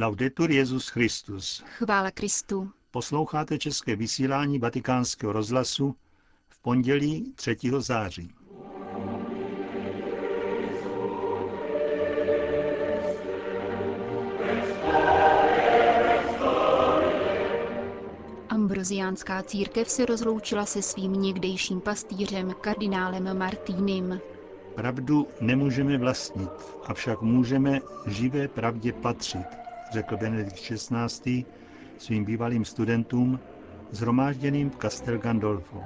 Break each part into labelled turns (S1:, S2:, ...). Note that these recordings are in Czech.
S1: Laudetur Jezus Christus.
S2: Chvála Kristu.
S1: Posloucháte české vysílání Vatikánského rozhlasu v pondělí 3. září.
S2: Ambroziánská církev se rozloučila se svým někdejším pastýřem kardinálem Martínem.
S1: Pravdu nemůžeme vlastnit, avšak můžeme živé pravdě patřit, řekl Benedikt XVI. svým bývalým studentům, zhromážděným v Castel Gandolfo.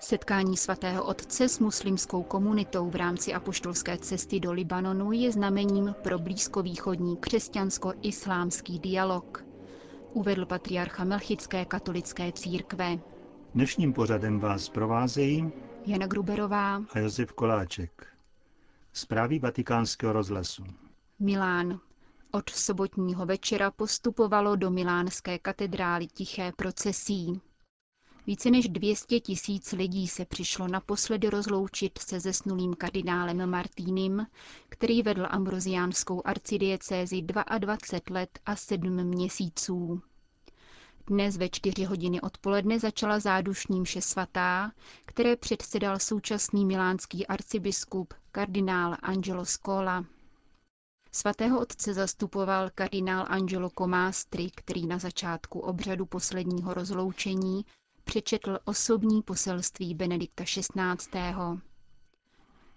S2: Setkání svatého otce s muslimskou komunitou v rámci apoštolské cesty do Libanonu je znamením pro blízkovýchodní křesťansko-islámský dialog, uvedl patriarcha Melchické katolické církve.
S1: Dnešním pořadem vás provázejí
S2: Jana Gruberová
S1: a Josef Koláček. Zprávy vatikánského rozhlasu.
S2: Milán. Od sobotního večera postupovalo do milánské katedrály tiché procesí. Více než 200 tisíc lidí se přišlo naposledy rozloučit se zesnulým kardinálem Martínem, který vedl ambroziánskou arcidiecézi 22 let a 7 měsíců. Dnes ve čtyři hodiny odpoledne začala zádušní mše svatá, které předsedal současný milánský arcibiskup kardinál Angelo Scola. Svatého otce zastupoval kardinál Angelo Comastri, který na začátku obřadu posledního rozloučení přečetl osobní poselství Benedikta XVI.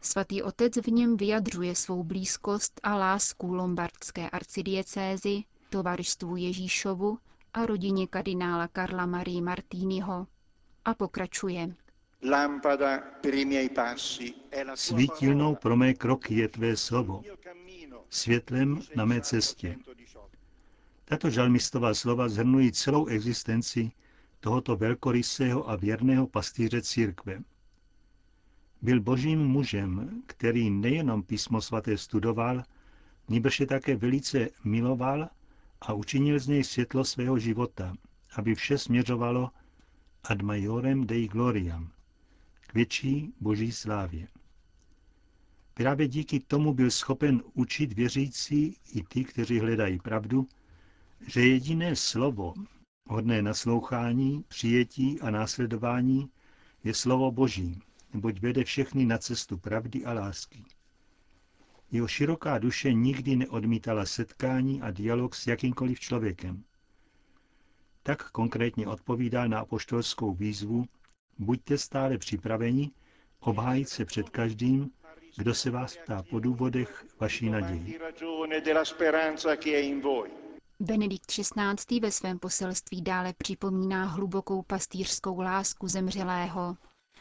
S2: Svatý otec v něm vyjadřuje svou blízkost a lásku lombardské arcidiecézy, tovarištvu Ježíšovu a rodině kardinála Karla Marie Martiniho a pokračuje.
S1: Svítilnou pro mé kroky je tvé slovo, světlem na mé cestě. Tato žalmistová slova zhrnují celou existenci tohoto velkorysého a věrného pastýře církve. Byl božím mužem, který nejenom písmo svaté studoval, nýbrž je také velice miloval a učinil z něj světlo svého života, aby vše směřovalo ad majorem dei gloriam, k větší boží slávě. Právě díky tomu byl schopen učit věřící i ty, kteří hledají pravdu, že jediné slovo, hodné naslouchání, přijetí a následování, je slovo Boží, neboť vede všechny na cestu pravdy a lásky. Jeho široká duše nikdy neodmítala setkání a dialog s jakýmkoliv člověkem. Tak konkrétně odpovídá na apoštolskou výzvu Buďte stále připraveni obhájit se před každým, kdo se vás ptá po důvodech vaší naději.
S2: Benedikt XVI. ve svém poselství dále připomíná hlubokou pastýřskou lásku zemřelého,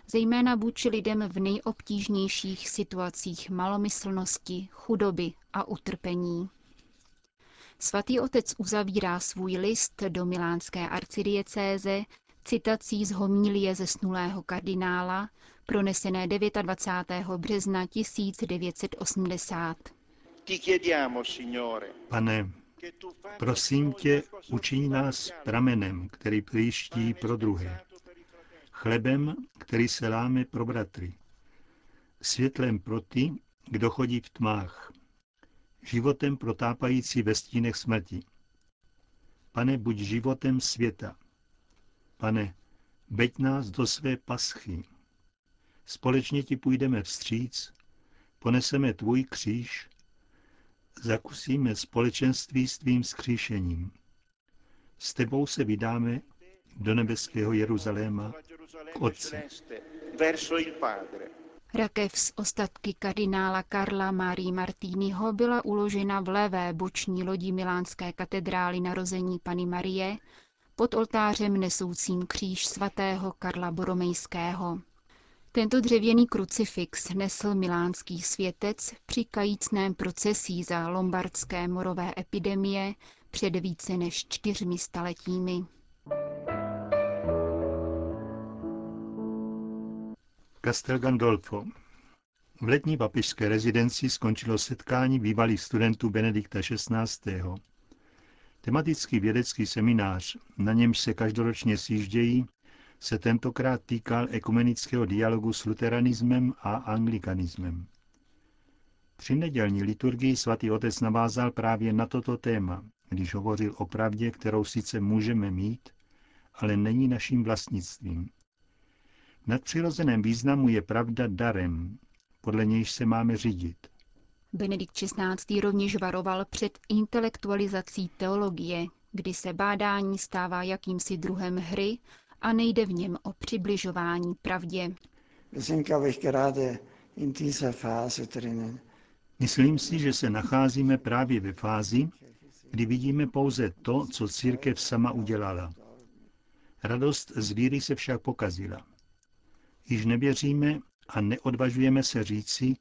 S2: zejména vůči lidem v nejobtížnějších situacích malomyslnosti, chudoby a utrpení. Svatý otec uzavírá svůj list do milánské arcidiecéze citací z homílie zesnulého kardinála, pronesené 29. března 1980.
S1: Pane, prosím tě, učiň nás pramenem, který příští pro druhé chlebem, který se láme pro bratry, světlem pro ty, kdo chodí v tmách, životem protápající ve stínech smrti. Pane, buď životem světa. Pane, veď nás do své paschy. Společně ti půjdeme vstříc, poneseme tvůj kříž, zakusíme společenství s tvým skříšením. S tebou se vydáme do nebeského Jeruzaléma k Otci.
S2: Rakev z ostatky kardinála Karla Marie Martiniho byla uložena v levé boční lodi milánské katedrály narození Pany Marie pod oltářem nesoucím kříž svatého Karla Boromejského. Tento dřevěný krucifix nesl milánský světec při kajícném procesí za lombardské morové epidemie před více než čtyřmi staletími.
S1: Castel Gandolfo. V letní papižské rezidenci skončilo setkání bývalých studentů Benedikta XVI. Tematický vědecký seminář, na němž se každoročně sjíždějí, se tentokrát týkal ekumenického dialogu s luteranismem a anglikanismem. Při nedělní liturgii svatý otec navázal právě na toto téma, když hovořil o pravdě, kterou sice můžeme mít, ale není naším vlastnictvím. V nadpřirozeném významu je pravda darem, podle nějž se máme řídit.
S2: Benedikt XVI. rovněž varoval před intelektualizací teologie, kdy se bádání stává jakýmsi druhem hry a nejde v něm o přibližování pravdě.
S1: Myslím si, že se nacházíme právě ve fázi, kdy vidíme pouze to, co církev sama udělala. Radost z víry se však pokazila. Již nevěříme a neodvažujeme se říci,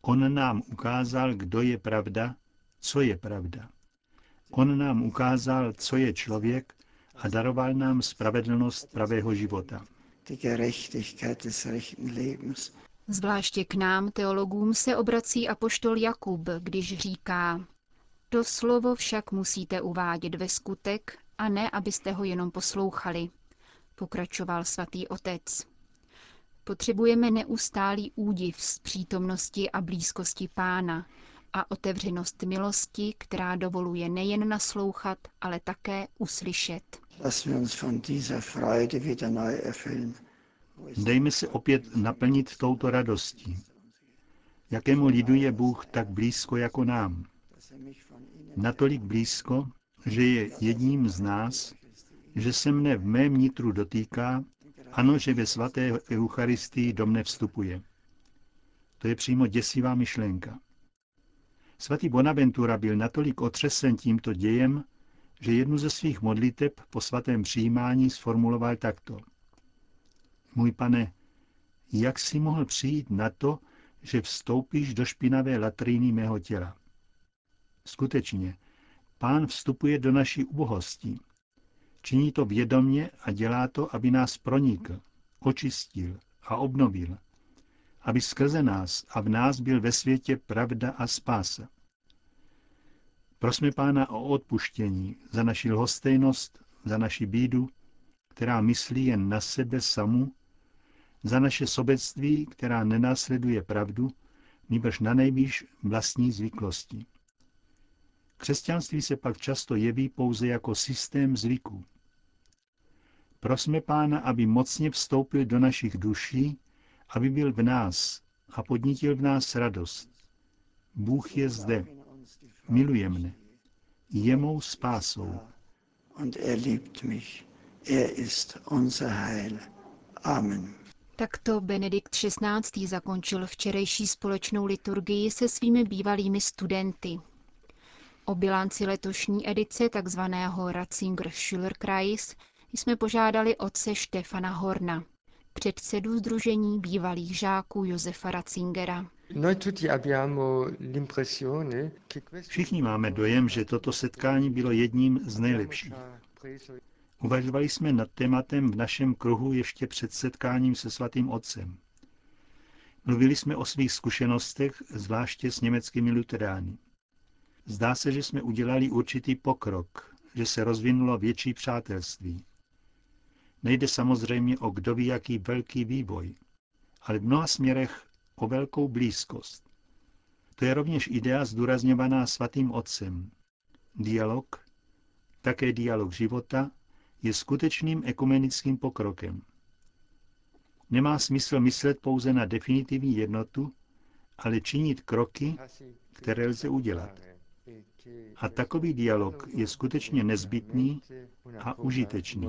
S1: on nám ukázal, kdo je pravda, co je pravda. On nám ukázal, co je člověk a daroval nám spravedlnost pravého života.
S2: Zvláště k nám, teologům, se obrací apoštol Jakub, když říká, to slovo však musíte uvádět ve skutek a ne, abyste ho jenom poslouchali, pokračoval svatý otec. Potřebujeme neustálý údiv z přítomnosti a blízkosti pána a otevřenost milosti, která dovoluje nejen naslouchat, ale také uslyšet.
S1: Dejme se opět naplnit touto radostí. Jakému lidu je Bůh tak blízko jako nám? Natolik blízko, že je jedním z nás, že se mne v mém nitru dotýká, ano, že ve svaté Eucharistii do mne vstupuje. To je přímo děsivá myšlenka. Svatý Bonaventura byl natolik otřesen tímto dějem, že jednu ze svých modliteb po svatém přijímání sformuloval takto. Můj pane, jak jsi mohl přijít na to, že vstoupíš do špinavé latríny mého těla? Skutečně, pán vstupuje do naší ubohosti. Činí to vědomně a dělá to, aby nás pronikl, očistil a obnovil, aby skrze nás a v nás byl ve světě pravda a spása. Prosme Pána o odpuštění za naši lhostejnost, za naši bídu, která myslí jen na sebe samu, za naše sobectví, která nenásleduje pravdu, nýbrž na nejvýš vlastní zvyklosti. Křesťanství se pak často jeví pouze jako systém zvyků. Prosme Pána, aby mocně vstoupil do našich duší, aby byl v nás a podnítil v nás radost. Bůh je zde, miluje mne, je mou spásou.
S3: Er er ist unser Heil. Amen.
S2: Takto Benedikt XVI. zakončil včerejší společnou liturgii se svými bývalými studenty. O bilanci letošní edice tzv. Ratzinger Schülerkreis jsme požádali otce Štefana Horna, předsedu Združení bývalých žáků Josefa Ratzingera.
S1: Všichni máme dojem, že toto setkání bylo jedním z nejlepších. Uvažovali jsme nad tématem v našem kruhu ještě před setkáním se svatým otcem. Mluvili jsme o svých zkušenostech, zvláště s německými luterány. Zdá se, že jsme udělali určitý pokrok, že se rozvinulo větší přátelství. Nejde samozřejmě o kdo ví jaký velký vývoj, ale v mnoha směrech o velkou blízkost. To je rovněž idea zdůrazňovaná svatým otcem. Dialog, také dialog života, je skutečným ekumenickým pokrokem. Nemá smysl myslet pouze na definitivní jednotu, ale činit kroky, které lze udělat. A takový dialog je skutečně nezbytný a užitečný.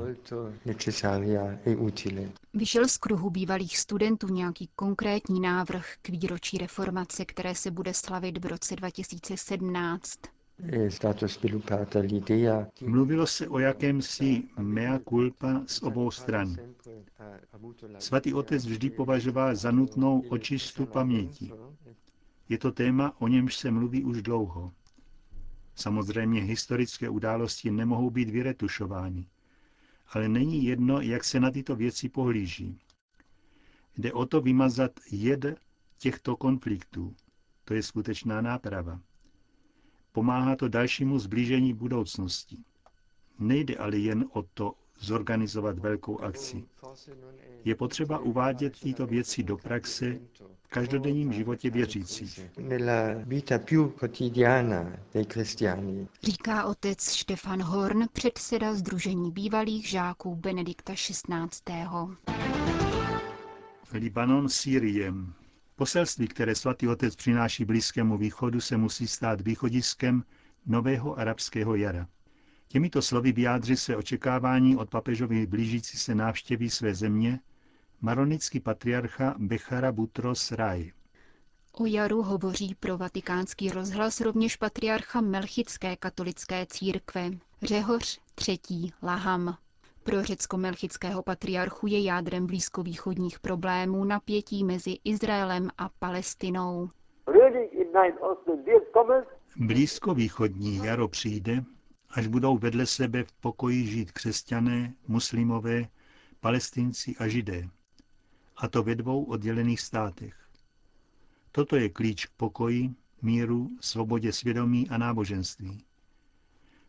S2: Vyšel z kruhu bývalých studentů nějaký konkrétní návrh k výročí reformace, které se bude slavit v roce 2017?
S1: Mluvilo se o jakémsi mea culpa z obou stran. Svatý otec vždy považoval za nutnou očistu paměti. Je to téma, o němž se mluví už dlouho. Samozřejmě historické události nemohou být vyretušovány, ale není jedno, jak se na tyto věci pohlíží. Jde o to vymazat jed těchto konfliktů. To je skutečná náprava. Pomáhá to dalšímu zblížení budoucnosti. Nejde ale jen o to zorganizovat velkou akci. Je potřeba uvádět tyto věci do praxe v každodenním životě věřících.
S2: Říká otec Štefan Horn, předseda Združení bývalých žáků Benedikta XVI.
S1: Libanon, Sýrie. Poselství, které svatý otec přináší Blízkému východu, se musí stát východiskem nového arabského jara. Těmito slovy vyjádří se očekávání od papežovy blížící se návštěvy své země maronický patriarcha Bechara Butros Rai.
S2: O jaru hovoří pro vatikánský rozhlas rovněž patriarcha Melchické katolické církve, Řehoř III. Laham. Pro řecko-melchického patriarchu je jádrem blízkovýchodních problémů napětí mezi Izraelem a Palestinou.
S1: Blízkovýchodní jaro přijde, až budou vedle sebe v pokoji žít křesťané, muslimové, palestinci a židé. A to ve dvou oddělených státech. Toto je klíč k pokoji, míru, svobodě svědomí a náboženství.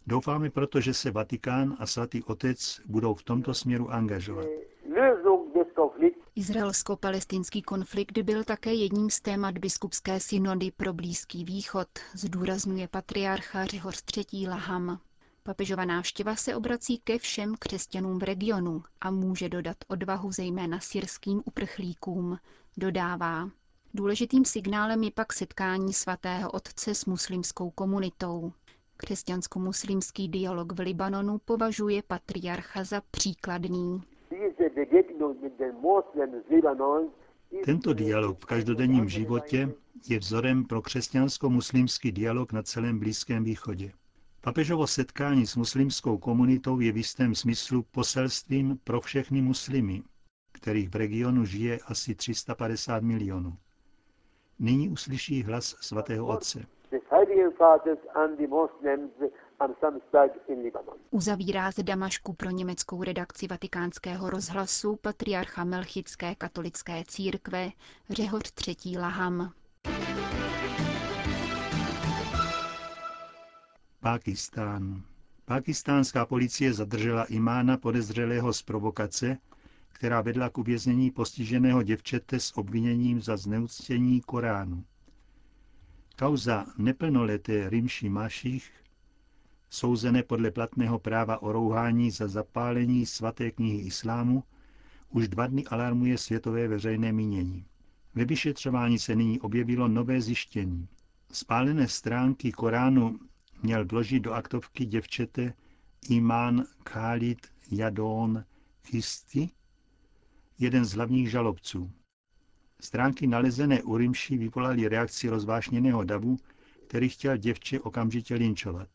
S1: Doufáme proto, že se Vatikán a svatý otec budou v tomto směru angažovat.
S2: Izraelsko-palestinský konflikt byl také jedním z témat biskupské synody pro Blízký východ, zdůrazňuje patriarcha Řehoř III. Laham. Papežova návštěva se obrací ke všem křesťanům v regionu a může dodat odvahu zejména syrským uprchlíkům, dodává. Důležitým signálem je pak setkání svatého otce s muslimskou komunitou. Křesťansko-muslimský dialog v Libanonu považuje patriarcha za příkladný.
S1: Tento dialog v každodenním životě je vzorem pro křesťansko-muslimský dialog na celém Blízkém východě. Papežovo setkání s muslimskou komunitou je v jistém smyslu poselstvím pro všechny muslimy, kterých v regionu žije asi 350 milionů. Nyní uslyší hlas svatého otce.
S2: Uzavírá z Damašku pro německou redakci vatikánského rozhlasu patriarcha Melchické katolické církve Řehoř III. Laham.
S1: Pákistán. Pakistánská policie zadržela imána podezřelého z provokace, která vedla k uvěznění postiženého děvčete s obviněním za zneuctění Koránu. Kauza neplnoleté Rimši Maších, souzené podle platného práva o rouhání za zapálení svaté knihy islámu, už dva dny alarmuje světové veřejné mínění. Ve vyšetřování se nyní objevilo nové zjištění. Spálené stránky Koránu měl vložit do aktovky děvčete Imán Khalid Jadon Chisti, jeden z hlavních žalobců. Stránky nalezené u Rimši vyvolaly reakci rozvášněného davu, který chtěl děvče okamžitě linčovat.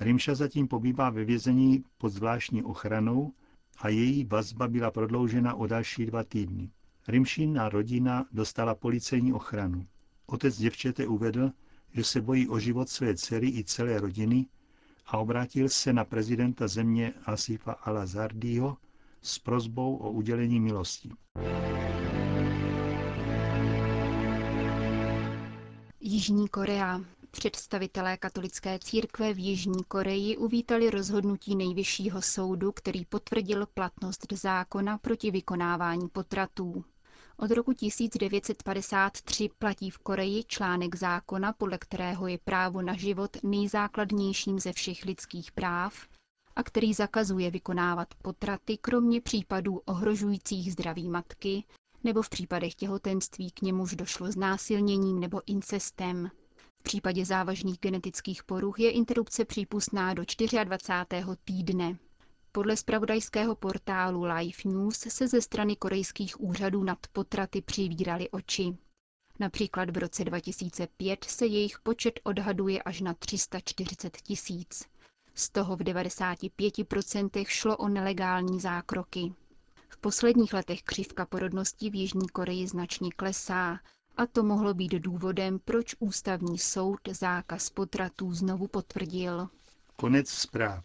S1: Rimša zatím pobývá ve vězení pod zvláštní ochranou a její vazba byla prodloužena o další dva týdny. Rimšina rodina dostala policejní ochranu. Otec děvčete uvedl, že se bojí o život své dcery i celé rodiny a obrátil se na prezidenta země Asifa al-Azardího s prozbou o udělení milosti.
S2: Jižní Korea. Představitelé katolické církve v Jižní Koreji uvítali rozhodnutí nejvyššího soudu, který potvrdil platnost zákona proti vykonávání potratů. Od roku 1953 platí v Koreji článek zákona, podle kterého je právo na život nejzákladnějším ze všech lidských práv a který zakazuje vykonávat potraty, kromě případů ohrožujících zdraví matky nebo v případech těhotenství k němuž došlo znásilněním nebo incestem. V případě závažných genetických poruch je interrupce přípustná do 24. týdne. Podle spravodajského portálu Life News se ze strany korejských úřadů nad potraty přivíraly oči. Například v roce 2005 se jejich počet odhaduje až na 340 tisíc. Z toho v 95% šlo o nelegální zákroky. V posledních letech křivka porodnosti v Jižní Koreji značně klesá a to mohlo být důvodem, proč ústavní soud zákaz potratů znovu potvrdil.
S1: Konec zpráv.